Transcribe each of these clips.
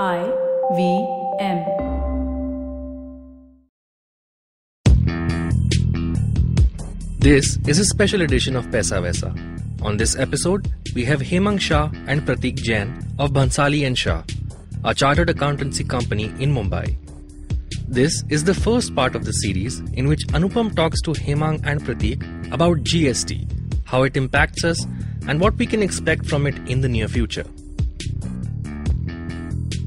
I V M. This is a special edition of Paisa Vaisa. On this episode, we have Hemang Shah and Pratik Jain of Bhansali and Shah, a chartered accountancy company in Mumbai. This is the first part of the series in which Anupam talks to Hemang and Pratik about GST, how it impacts us, and what we can expect from it in the near future.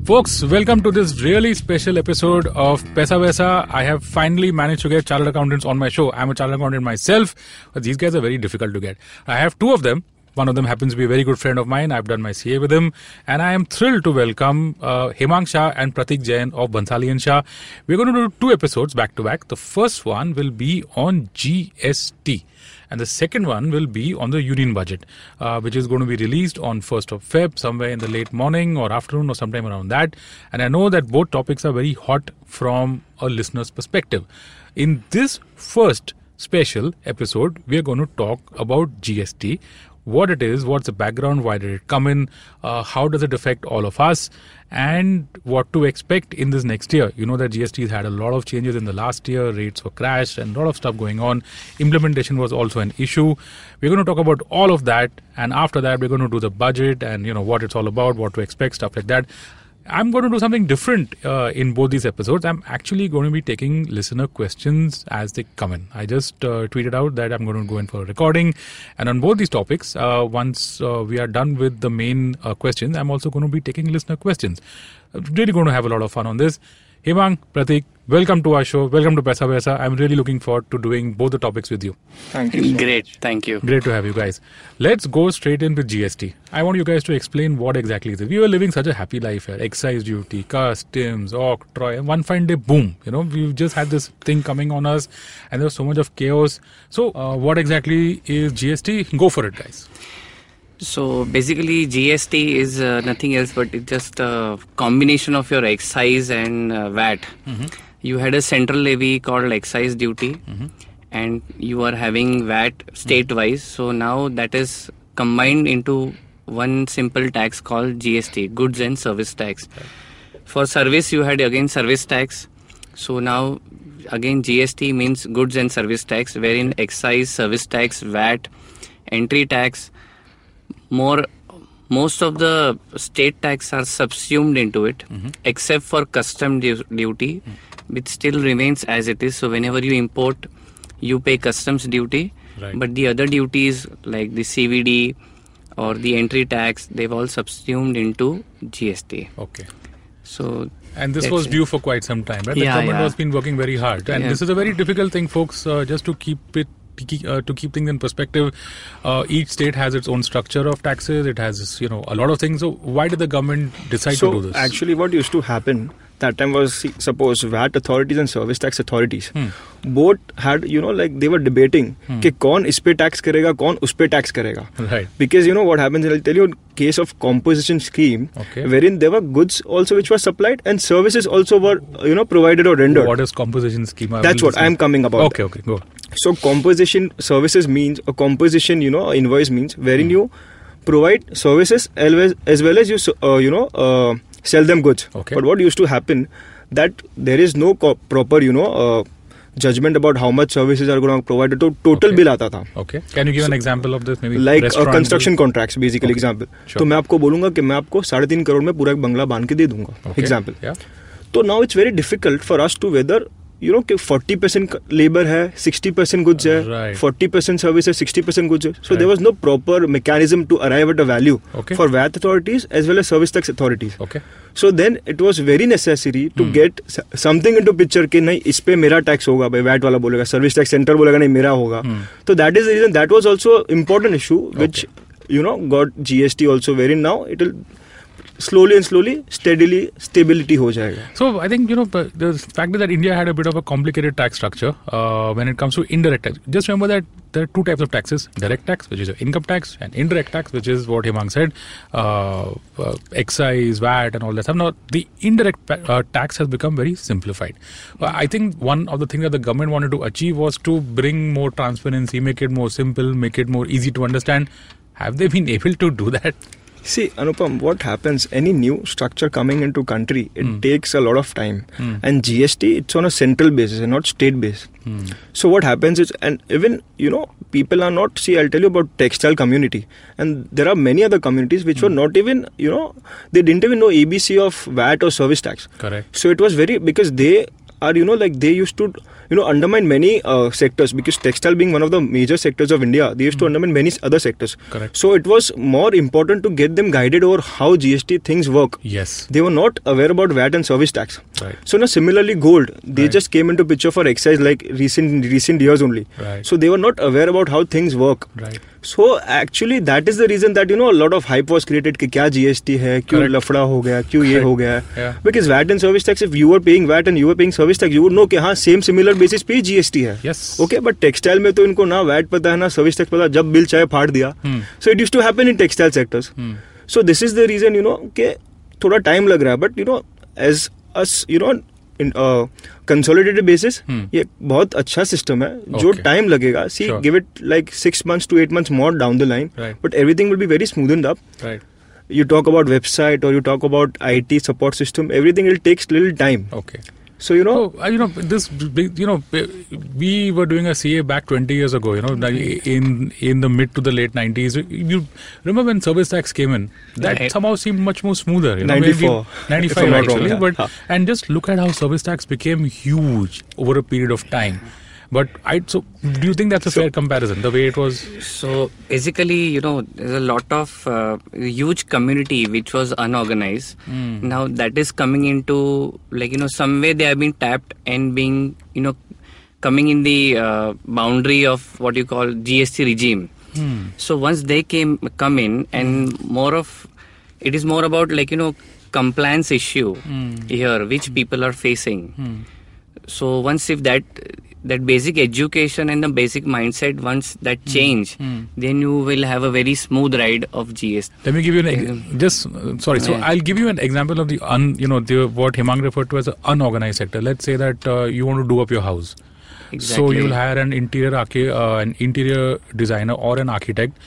Folks, welcome to this really special episode of Paisa Vaisa. I have finally managed to get chartered accountants on my show. I'm a chartered accountant myself, but these guys are very difficult to get. I have two of them. One of them happens to be a very good friend of mine. I've done my CA with him, and I am thrilled to welcome uh, Hemang Shah and Pratik Jain of Bhansali and Shah. We're going to do two episodes back to back. The first one will be on GST and the second one will be on the union budget, uh, which is going to be released on 1st of Feb, somewhere in the late morning or afternoon or sometime around that. And I know that both topics are very hot from a listener's perspective. In this first special episode, we are going to talk about GST, what it is, what's the background, why did it come in, uh, how does it affect all of us, and what to expect in this next year. You know that GST has had a lot of changes in the last year, rates were crashed, and a lot of stuff going on. Implementation was also an issue. We're going to talk about all of that, and after that, we're going to do the budget and you know what it's all about, what to expect, stuff like that. I'm going to do something different uh, in both these episodes. I'm actually going to be taking listener questions as they come in. I just uh, tweeted out that I'm going to go in for a recording. And on both these topics, uh, once uh, we are done with the main uh, questions, I'm also going to be taking listener questions. really going to have a lot of fun on this. Hemang, Pratik, welcome to our show. Welcome to Paisa Vaisa. I'm really looking forward to doing both the topics with you. Thank you. So Great, much. thank you. Great to have you guys. Let's go straight in with GST. I want you guys to explain what exactly it is. We were living such a happy life here. Excise duty, customs, octroi. And one fine day, boom. You know, we've just had this thing coming on us and there was so much of chaos. So, uh, what exactly is GST? Go for it, guys. So basically, GST is uh, nothing else but it's just a combination of your excise and uh, VAT. You had a central levy called excise duty, and you are having VAT state-wise. So now that is combined into one simple tax called GST, Goods and Service Tax. For service, you had again service tax. So now again GST means goods and service tax, wherein excise, service tax, VAT, entry tax, more most of the state tax are subsumed into it except for custom du- duty which still remains as it is so whenever you import you pay customs duty Right. but the other duties like the cvd or the entry tax they've all subsumed into gst Okay. so And this was due for quite some time, right? The Yeah, government yeah. has been working very hard, and Yeah. this is a very difficult thing, folks. Uh, just to keep it. To keep- Uh, to keep things in perspective, uh, each state has its own structure of taxes. It has, you know, a lot of things. So, why did the government decide So to do this? actually, what used to happen that time was see, suppose VAT authorities and service tax authorities Hmm. both had you know like they were debating कि कौन इस पे tax करेगा कौन उस पे tax करेगा right. because you know what happens I'll tell you case of composition scheme Okay. wherein there were goods also which were supplied and services also were you know provided or rendered What is composition scheme? I that's will what listen. I'm coming about Okay, okay, go. So composition services means a composition, you know, invoice means wherein you provide services as well as, as well as you so- uh, you know uh, sell them goods. Okay. But what used to happen that there is no co- proper you know uh, judgment about how much services are going to provide. तो total Okay. bill आता था. Okay. Can you give an example of this? Maybe Like uh, restaurant construction bill? contracts basically Okay. example. Sure. तो मैं आपको बोलूँगा कि मैं आपको साढ़े तीन करोड़ में पूरा एक बंगला बाँध के दे दूँगा. Yeah. तो now it's very difficult for us to whether you know कि 40 परसेंट लेबर है 60 परसेंट गुड्स है. 40 परसेंट सर्विस है 60 परसेंट गुड्स है। So there was no proper mechanism to arrive at a value for VAT authorities as well as service tax authorities so then it was very necessary to get something into picture कि नहीं इस पे मेरा tax होगा भाई VAT वाला बोलेगा service tax centre बोलेगा नहीं मेरा होगा। तो that is the reason that was also important issue which you know got GST also wherein now it will slowly and slowly, steadily, stability ho jayega. So I think you know the fact that India had a bit of a complicated tax structure uh, when it comes to indirect tax. Just remember that there are two types of taxes: direct tax, which is income tax, and indirect tax, which is what Hemang said, uh, uh, excise, VAT, and all that stuff. Now the indirect uh, tax has become very simplified. Uh, I think one of the things that the government wanted to achieve was to bring more transparency, make it more simple, make it more easy to understand. Have they been able to do that? See, Anupam, what happens? Any new structure coming into country, it Hmm. takes a lot of time. Hmm. And GST, it's on a central basis and not state base. Hmm. So what happens is, and even you know, people are not. See, I'll tell you about textile community, and there are many other communities which were Hmm. not even, you know, they didn't even know ABC of VAT or service tax. Correct. So it was very because they are, you know, like they used to, you know, undermine many uh, sectors because textile being one of the major sectors of India, they used to undermine many other sectors. Hmm. Correct. So it was more important to get them guided over how GST things work. Yes. They were not aware about VAT and service tax. Right. So now similarly, gold they Right. just came into picture for excise like recent recent years only. Right. So they were not aware about how things work. Right. So actually that is the reason that you know lot of hype was created कि क्या GST है क्यों Correct. लफड़ा हो गया क्यों Correct. ये हो गया। Because VAT and service tax if you are paying VAT and you are paying service tax you know कि हाँ सेम सिमिलर बेसिस पे जीएसटी है। ओके बट टेक्सटाइल में तो इनको ना वैट पता है ना सर्विस टैक्स पता जब बिल चाहे फाड़ दिया। So it use to happen in textile sectors so this is the reason you know के थोड़ा टाइम लग रहा है but you know as us you know consolidated basis hmm. ये बहुत अच्छा सिस्टम है जो टाइम लगेगा। See give it like six months to eight months more down the line but everything will be very smooth in the you talk about website और you talk about I T support system everything will takes लिल time so you know Oh, uh, you know this. You know, we were doing a CA back 20 years ago. You know, in in the mid to the late 90s. You remember when service tax came in? That Right. somehow seemed much more smoother. You know, 94, maybe 95 I'm wrong, actually. yeah. But and just look at how service tax became huge over a period of time. But I so do you think that's a fair comparison? The way it was. So basically, you know, there's a lot of uh, huge community which was unorganized. Hmm. Now that is coming into like you know some way they have been tapped and being you know coming in the uh, boundary of what you call GST regime. Hmm. So once they came come in and more of it is more about like you know compliance issue Hmm. here which people are facing. Hmm. So once if that that basic education and the basic mindset once that change, Hmm. then you will have a very smooth ride of GS. Let me give you an ex- just uh, sorry. So yeah. I'll give you an example of the un you know the what Hemang referred to as an unorganized sector. Let's say that uh, you want to do up your house. exactly. So you'll hire an interior archi- uh, an interior designer or an architect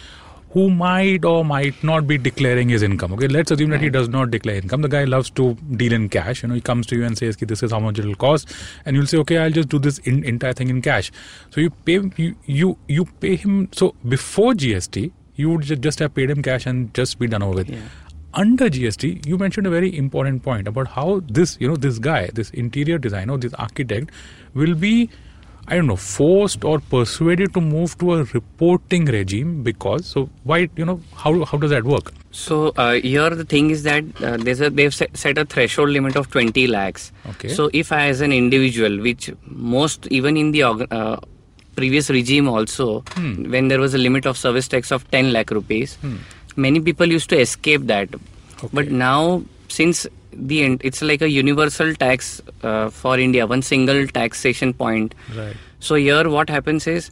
who might or might not be declaring his income. Okay, let's assume that he does not declare income. The guy loves to deal in cash. You know, he comes to you and says, "Ki "This is how much it will cost," and you'll say, "Okay, I'll just do this in, entire thing in cash." So you pay you you you pay him. So before GST, you would just have paid him cash and just be done over with. Yeah. Under GST, you mentioned a very important point about how this, you know, this guy, this interior designer, this architect, will be I don't know, forced or persuaded to move to a reporting regime because so why you know how how does that work? So uh, here the thing is that uh, there's a they've set, set a threshold limit of 20 lakhs. Okay. So if I as an individual, which most even in the uh, previous regime also, Hmm. when there was a limit of service tax of 10 lakh rupees, Hmm. many people used to escape that. Okay. But now since the end, it's like a universal tax uh, for India, one single taxation point. Right. So here, what happens is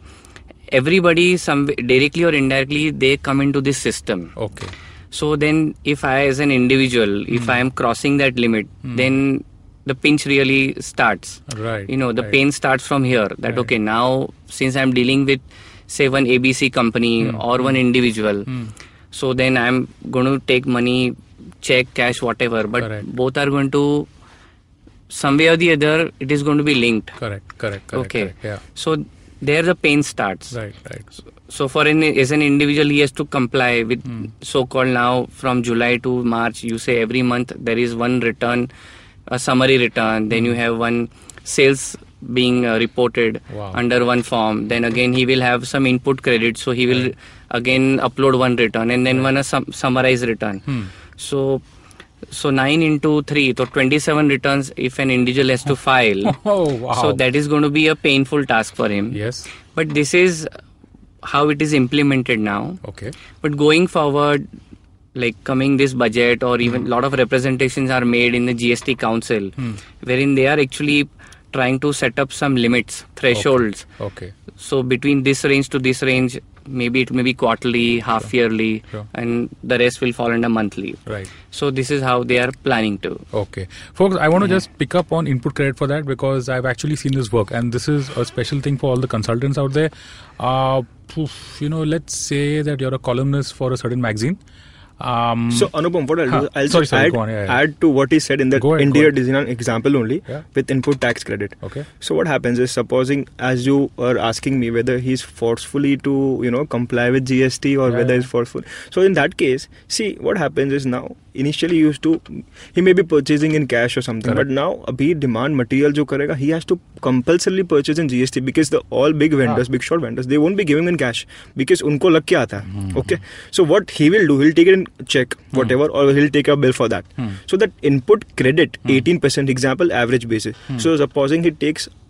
everybody, some directly or indirectly, they come into this system. Okay. So then, if I, as an individual, Hmm. if I am crossing that limit, then the pinch really starts. Right. You know, the right. pain starts from here. That Right. okay, now since I'm dealing with, say, one ABC company Hmm. or one individual, so then I'm going to take money, check, cash, whatever. But Correct. both are going to, some way or the other, it is going to be linked. Correct. Correct. Correct. okay. correct, Yeah. So there the pain starts. Right. Right. So for an as an individual, he has to comply with Hmm. so-called now from July to March. You say every month there is one return, a summary return. Then you Hmm. have one sales being uh, reported Wow. under one form. Then again he will have some input credit, so he will again upload one return and then one a sum- summarized return. Hmm. So. So 9 into 3, so 27 returns if an individual has to file. Oh wow. So that is going to be a painful task for him. Yes. But this is how it is implemented now. Okay. But going forward, like coming this budget or even a lot of representations are made in the GST Council, hmm. wherein they are actually trying to set up some limits, thresholds. Okay. So between this range to this range, maybe it may be quarterly, half yearly, Sure. and the rest will fall under monthly. Right. So this is how they are planning to. Okay. Folks, I want to just pick up on input credit for that because I've actually seen this work and this is a special thing for all the consultants out there. Uh, you know, let's say that you're a columnist for a certain magazine. Um, So Anupam, what I'll Huh. do, I'll Sorry, just sorry, add, on, yeah, yeah. add to what he said in the ahead, go interior design example only Yeah. with input tax credit. okay. So what happens is, supposing as you are asking me whether he's forcefully to you know comply with GST or whether he's forceful. So in that case, see what happens is now initially he used to he may be purchasing in cash or something, Correct. but now abhi demand material jo karega he has to compulsorily purchase in GST because the all big vendors, Ah. big short vendors, they won't be giving in cash because unko lag kya aata Hmm. hai. Okay, so what he will do, he'll take it in check, whatever, or he'll take a bill for that. Hmm. So that input credit, 18% example, average basis.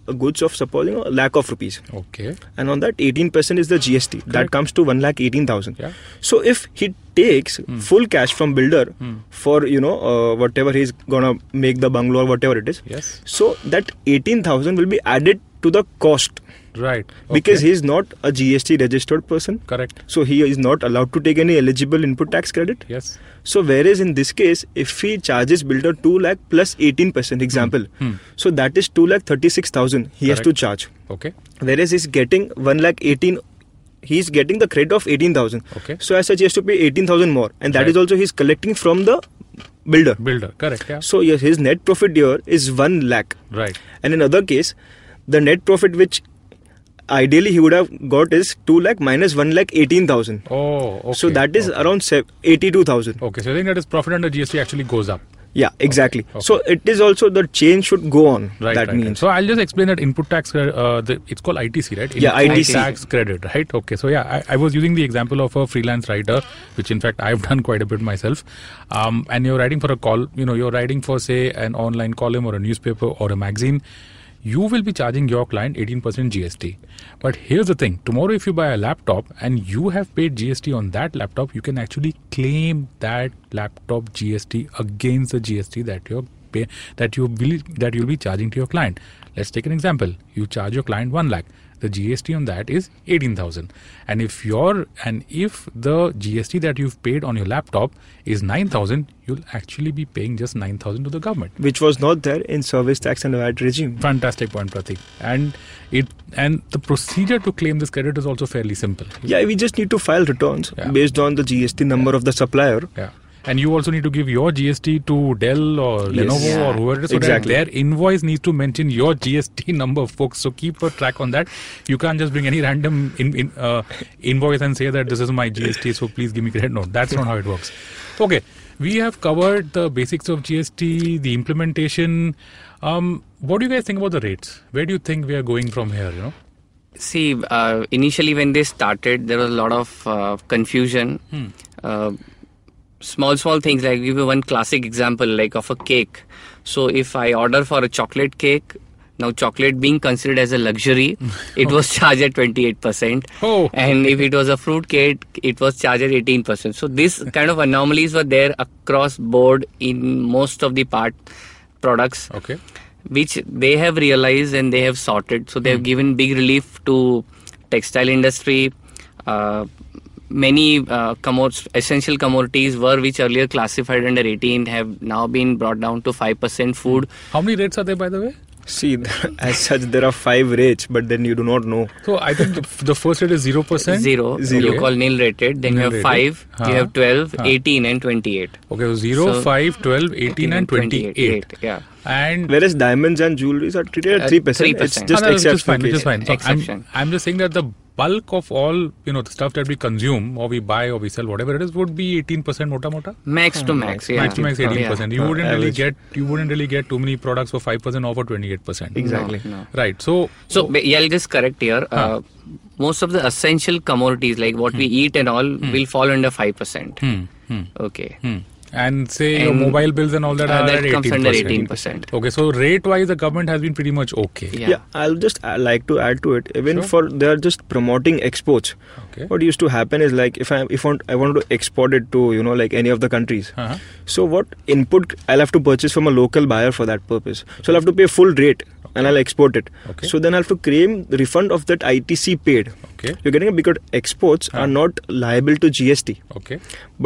Hmm. So supposing he takes a goods of supposing a lakh of rupees, Okay. and on that 18% is the GST. That comes to one lakh eighteen thousand. Yeah. So if he takes Hmm. full cash from builder for you know uh, whatever he's gonna make the bungalow or whatever it is, Yes. so that eighteen thousand will be added to the cost Right. because he is not a GST registered person. correct. So he is not allowed to take any eligible input tax credit. Yes. So whereas in this case, if he charges builder two lakh plus plus eighteen percent, example, Hmm. so that is two lakh thirty six thousand he has to charge. Okay. Whereas he's getting one lakh eighteen, he's getting the credit of eighteen thousand. Okay. So as such, he has to pay eighteen thousand more, and that Right. is also he's collecting from the builder. Builder. Correct. Yeah. So yes, his net profit here is one lakh, Right. and in other case, the net profit which ideally he would have got is two lakh minus one lakh eighteen thousand. Oh. Okay. So that is okay. around eighty two thousand. Okay. So I think that his profit under GST actually goes up. Yeah, exactly. okay. So it is also the change should go on. Right, that right, right. means. So I'll just explain that input tax. Uh, the, it's called ITC, right? Yeah, ITC. tax credit, right? Okay. So yeah, I, I was using the example of a freelance writer, which in fact I've done quite a bit myself. Um, and you're writing for a call. You know, you're writing for say an online column or a newspaper or a magazine. You will be charging your client 18% GST. But here's the thing: tomorrow, if you buy a laptop and you have paid GST on that laptop, you can actually claim that laptop GST against the GST that you're pay that you will that you'll be charging to your client. Let's take an example. You charge your client one lakh. The GST on that is eighteen thousand. And if your and if the GST that you've paid on your laptop is nine thousand, you'll actually be paying just nine thousand to the government. which was not there in service tax and VAT regime. Fantastic point, Pratik. And it and the procedure to claim this credit is also fairly simple. Yeah, we just need to file returns Yeah. based on the GST number of the supplier. Yeah. And you also need to give your GST to Dell or Yes. Lenovo Yeah. or whoever it is. So Exactly. that their invoice needs to mention your GST number, folks. So keep a track on that. You can't just bring any random in, in, uh, invoice and say that this is my GST, so please give me credit. No, that's not how it works. Okay. We have covered the basics of GST, the implementation. Um, what do you guys think about the rates? Where do you think we are going from here? You know, See, uh, initially when they started, there was a lot of uh, confusion. Hmm. Uh, small, small things like give you one classic example, like of a cake. So if I order for a chocolate cake, now chocolate being considered as a luxury, it was charged at 28%. Oh. And if it was a fruit cake, it was charged at 18%. So this kind of anomalies were there across board in most of the part products okay. which they have realized and they have sorted. So they have given big relief to textile industry. Uh, many uh, commod- essential commodities were which earlier classified under 18 have now been brought down to 5% food. How many rates are there, by the way? See, as such, there are five rates, but then you do not know. So I think the, the first rate is zero percent. Zero. Zero. you call nil rated. Then Nil you have rated. 5, Huh. you have 12, Huh. 18 and 28. Okay, so 0, So, 5, 12, 18, and 28. Yeah. And Whereas diamonds and jewelries are treated Uh, at three percent. 3%. It's Ah, just no, which is exceptional fine, which is fine. So I'm, I'm just saying that the bulk of all you know the stuff that we consume or we buy or we sell whatever it is would be 18% mota mota Max to max, yeah. max to max 18% you Uh, wouldn't really get you wouldn't really get too many products for 5% off or 28% Exactly. No, no. right so So ba- yeah, I'll just correct here. Uh, most of the essential commodities like what we eat and all will fall under 5%. hmm, hmm, Okay. And say your mobile bills and all that uh, are that at comes 18%. under 18%. okay so rate wise the government has been pretty much okay Yeah. Yeah. I'll just uh, like to add to it. Even Sure. for they are just promoting exports. okay What used to happen is like if I if want, I want to export it to you know like any of the countries. uh-huh. So what input I'll have to purchase from a local buyer for that purpose. So I'll have to pay full rate and I'll export it. Okay. So then I'll have to claim the refund of that ITC paid. Okay You're getting it because exports are not liable to GST, okay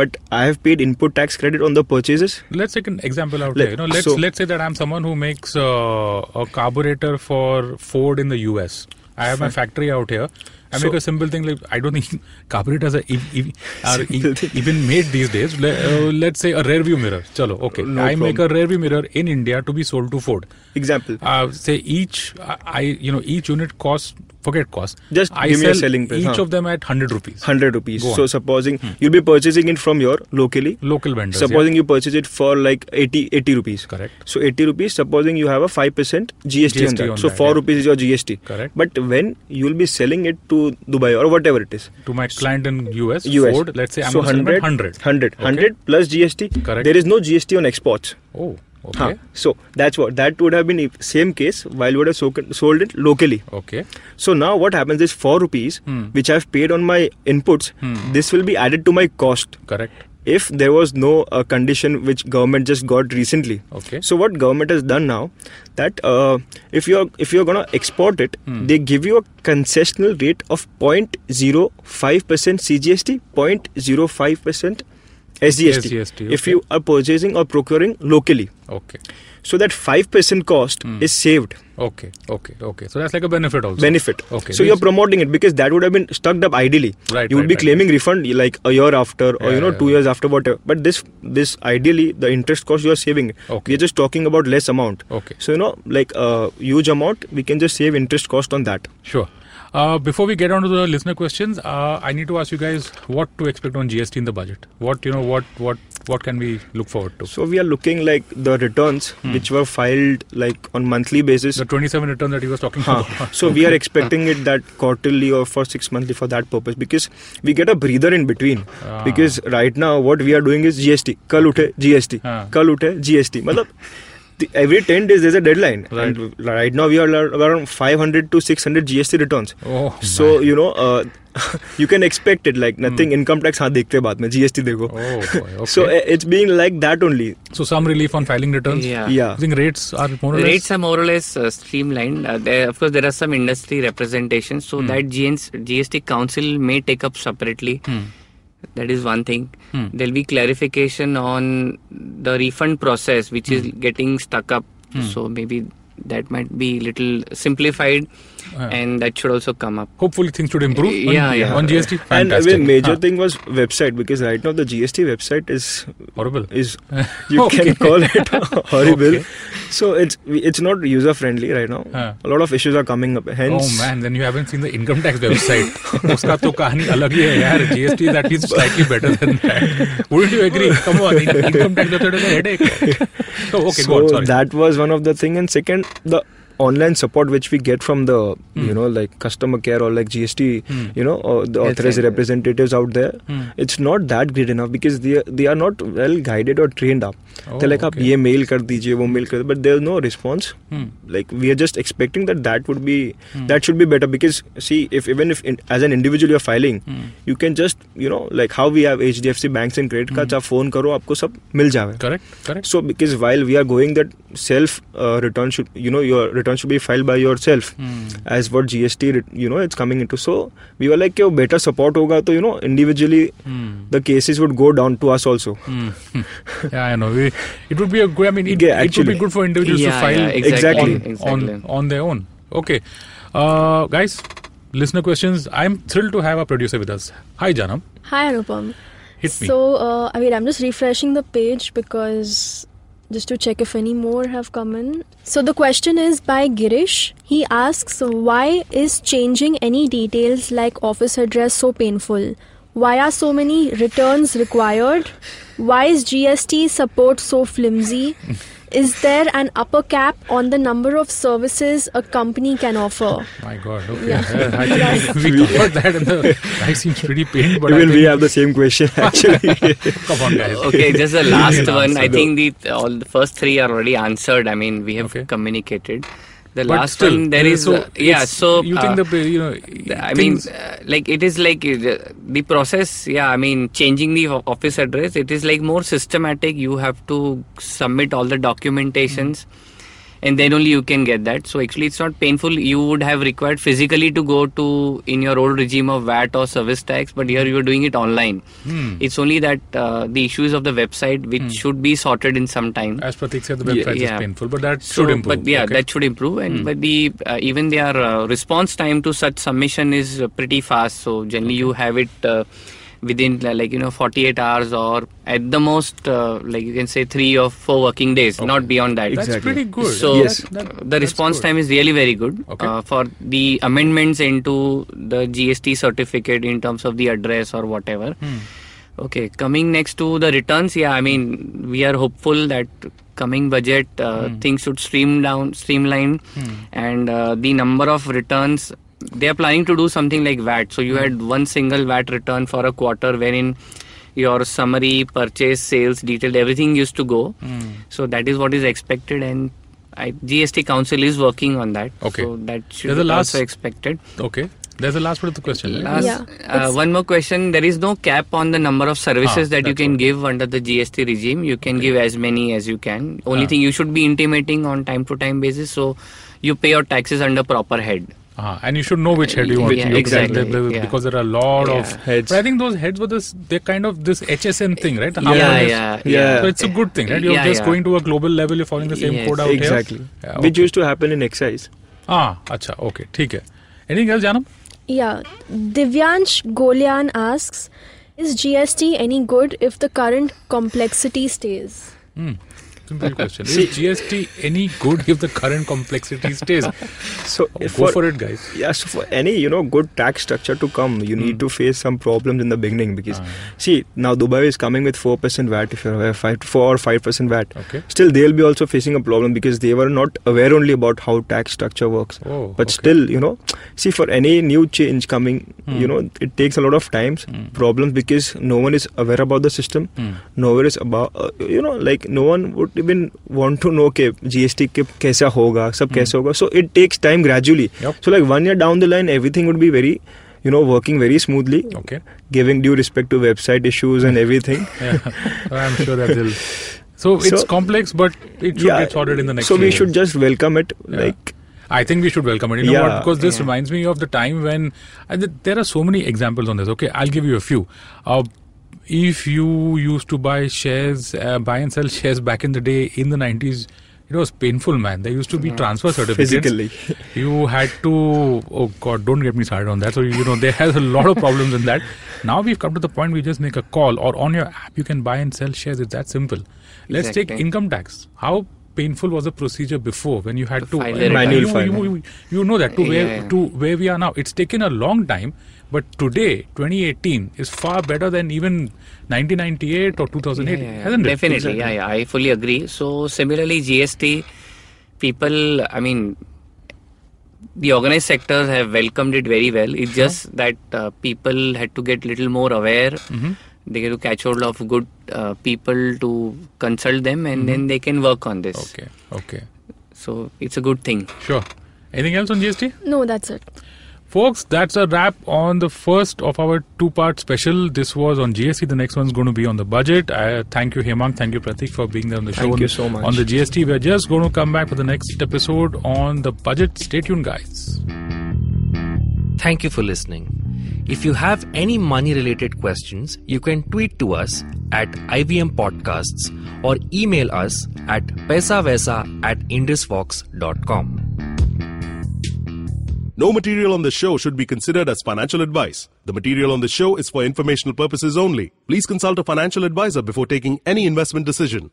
but I have paid input tax credit on the purchases. let's take an example out Let- here. You know, let's so- let's say that I'm someone who makes uh, a carburetor for Ford in the US. I have my factory out here, I So- make a simple thing like I don't think carburetors are, ev- ev- are e- even made these days. Le- uh, let's say a rear view mirror. Chalo, okay. No I make a problem. rear view mirror in India to be sold to Ford. Example. Uh, say each, I- you know, each unit costs. Forget cost. Just I give me a selling price, Each huh. of them at hundred rupees. 100 rupees. Go on. Hmm. So supposing you'll be purchasing it from your locally. Local vendors. Supposing you purchase it for like 80, 80 rupees. Correct. So 80 rupees, supposing you have a 5% GST, on GST that. on so that, 4 yeah. rupees is your GST. Correct. But when you'll be selling it to Dubai or whatever it is, to my client in US, US. Ford. Let's say I'm so going 100, 100. 100, Okay. 100 plus GST. Correct. There is no GST on exports. Oh, okay. Huh. So that's what that would have been if- same case while would have so- sold it locally. Okay. So now what happens is 4 rupees Hmm. which I've paid on my inputs, Hmm. this will be added to my cost. Correct. If there was no uh, condition which government just got recently. Okay. So what government has done now that uh, if you're if you're gonna export it, Hmm. they give you a concessional rate of 0.05 percent CGST, 0.05 percent SGST. SGST, If you are purchasing or procuring locally, Okay. So that five percent cost Hmm. is saved Okay. Okay. Okay. So that's like a benefit also. benefit. Okay. So you're promoting it because that would have been stuck up ideally. Right, You would right, be right, claiming refund like a year after or Yeah, you know yeah, two yeah. years after whatever. But this this ideally the interest cost you are saving. Okay. We're just talking about less amount. Okay. So you know like a huge amount we can just save interest cost on that. Sure. Uh, before we get on to the listener questions, uh, I need to ask you guys what to expect on GST in the budget. What you know, what what what can we look forward to? So we are looking like the returns hmm. which were filed like on monthly basis. The 27 return that he was talking huh. about. so we are expecting it that quarterly or for six monthly for that purpose because we get a breather in between. Ah. Because right now what we are doing is GST. Kal uthe GST. Ah. Kal uthe GST. Matlab, every 10 days there's a deadline right. and right now we are around 500 to 600 gst returns oh, so man. you know uh, you can expect it like nothing income tax हाँ देखते हैं बाद में GST देखो Oh, boy, okay. so uh, it's being like that only So some relief on filing returns. Yeah. yeah I think rates are more or less. Rates are more or less uh, streamlined. Uh, there, of course, there are some industry representation, so that GNs, GST Council may take up separately. Hmm. That is one thing. Hmm. There'll be clarification on the refund process, which is getting stuck up. Hmm. So maybe that might be little simplified, Uh, and that should also come up. hopefully things should improve. on, Yeah, yeah. On GST, and fantastic. the major Huh. thing was website because right now the GST website is horrible. is you Okay. can call it horrible. Okay. So it's it's not user friendly right now. Huh. A lot of issues are coming up. Hence, Oh man, then you haven't seen the income tax website. उसका तो कहानी अलग ही है यार. GST is at least slightly better than that. Wouldn't you agree? Come on, in- income tax website is a headache. So okay, so go on. Sorry. that was one of the thing. And second, the online support which we get from the you know like customer care or like GST Hmm. you know or the Health authorized center. representatives out there Hmm. it's not that great enough because they they are not well guided or trained up Oh, they're like आप okay. ये mail कर दीजिए वो mail कर but there's no response Hmm. like we are just expecting that that would be Hmm. that should be better because see if even if in, as an individual you're filing Hmm. you can just you know like how we have HDFC banks and credit cards आप phone करो आपको सब मिल जावे Correct, correct. so because while we are going that self uh, return should you know your should be filed by yourself mm. as what GST you know it's coming into. So we were like, "If better support hoga." So you know, individually, mm. the cases would go down to us also. Mm. yeah, I know. We, it would be a good. I mean, it, yeah, it would be good for individuals yeah, to file yeah, exactly. On, exactly. On, on their own. Okay, uh, guys, listener questions. I'm thrilled to have a producer with us. Hi, Janam. Hi, Anupam. So, uh, I mean, I'm just refreshing the page because just to check if any more have come in. So, the question is by Girish. He asks, Why is changing any details like office address so painful? Why are so many returns required? Why is GST support so flimsy? Is there an upper cap on the number of services a company can offer? My God. Okay. Yeah. I think we, we covered that, and the guy seems pretty pained. But I even we have the same question actually come on, guys. Okay, just the last one. I think the all the first three are already answered. I mean, we have Okay. communicated. The But last still, one there uh, so uh, yeah. So you uh, think the you know I mean, uh, like it is like uh, the process. Yeah, I mean, changing the office address. It is like more systematic. You have to submit all the documentations, and then only you can get that. So actually, it's not painful. You would have required physically to go to in your old regime of VAT or service tax, but here you are doing it online. Hmm. It's only that uh, the issues of the website, which should be sorted in some time. As Pratik said, the website yeah. is painful, but that So, should improve. But yeah, okay? that should improve. And but the uh, even their uh, response time to such submission is uh, pretty fast. So generally, you have it uh, within like you know 48 hours or at the most uh, like you can say three or four working days, not beyond that. That's Exactly. pretty good. So Yes. That- that- the response good. time is really very good Okay. uh, for the amendments into the GST certificate in terms of the address or whatever. Hmm. Okay, coming next to the returns, yeah, I mean we are hopeful that coming budget uh, Hmm. things should stream down, streamline, and uh, the number of returns they are planning to do something like VAT. So you Hmm. had one single VAT return for a quarter, wherein your summary, purchase, sales, detailed, everything used to go. Hmm. So that is what is expected, and I, GST Council is working on that. Okay. So that should There's a be last- also expected. Okay. There's the last part of the question. right? Last, Yeah, uh, one more question. There is no cap on the number of services Ah, that you can what- give under the GST regime. You can give as many as you can. Only Ah. thing you should be intimating on time to time basis. So you pay your taxes under proper head. Uh-huh. And you should know which head you want Yeah, to use, exactly, There- there- yeah. because there are a lot of Yeah. Heads. But I think those heads were this. They're kind of this HSN thing, right? The Yeah, harmonious- yeah, Yeah. So it's a good thing, right? You're Yeah, just yeah. going to a global level. You're following the same Yes. code out exactly. here. Yeah, Which okay. used to happen in excise. Ah, acha. Okay, ठीक है. Anything else, Janam? Yeah, Divyansh Golian asks, is GST any good if the current complexity stays? Hmm. Simple question. Is GST any good if the current complexity stays? So Oh, go for- for it, guys. Yeah, so for any you know good tax structure to come, you Hmm. need to face some problems in the beginning because Ah. see now Dubai is coming with four percent VAT if you're aware, five four or five percent VAT. Okay. Still, they'll be also facing a problem because they were not aware only about how tax structure works. Oh, but okay. still, you know, see for any new change coming, Hmm. you know, it takes a lot of times, Hmm. problems because no one is aware about the system. Hmm. nowhere is about uh, you know like no one would even want to know ke GST ke kaisa hoga, sab kaisa hoga. So it takes time gradually. So like one year down the line, everything would be very you know working very smoothly okay giving due respect to website issues and everything i'm sure that will so it's complex but it should yeah, get sorted in the next so we should just welcome it like I think we should welcome it. You know what? Because this reminds me of the time when th- there are so many examples on this. Okay, I'll give you a few. Uh, if you used to buy shares, uh, buy and sell shares back in the day in the 90s, it was painful, man. There used to be transfer certificates. physically You had to, oh God, don't get me started on that. So, you know, there has a lot of problems in that. Now we've come to the point we just make a call or on your app you can buy and sell shares. It's that simple. Let's take income tax. How painful was the procedure before when you had To to, you, Manual you, file. you, you, you know that to where Yeah. to where we are now. It's taken a long time, but today, 2018, is far better than even 1998 or 2008, Yeah, yeah, hasn't it? Definitely, yeah, yeah. I fully agree. So similarly, GST people, I mean, the organized sectors have welcomed it very well. It's just that uh, people had to get little more aware. Mhm. They get to catch hold of good uh, people to consult them, and then they can work on this. Okay, okay, So it's a good thing. sure. Anything else on GST? No, that's it. Folks, that's a wrap on the first of our two part special. This was on GST. The next one's going to be on the budget. I thank you, Hemang. Thank you, Pratik, for being there on the show. Thank on, you so much. On the GST, we're just going to come back for the next episode on the budget. Stay tuned, guys. Thank you for listening. If you have any money related questions, you can tweet to us at IVM Podcasts or email us at pesavesa at indusvox.com. No material on the show should be considered as financial advice. The material on the show is for informational purposes only. Please consult a financial advisor before taking any investment decision.